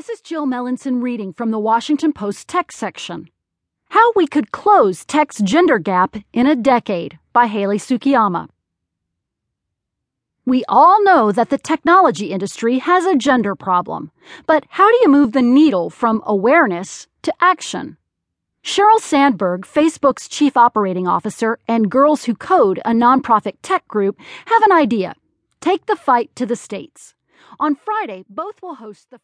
This is Jill Melancon reading from the Washington Post Tech section. How We Could Close Tech's Gender Gap in a Decade by Hayley Tsukayama. We all know that the technology industry has a gender problem, but how do you move the needle from awareness to action? Sheryl Sandberg, Facebook's chief operating officer, and Girls Who Code, a nonprofit tech group, have an idea. Take the fight to the states. On Friday, both will host the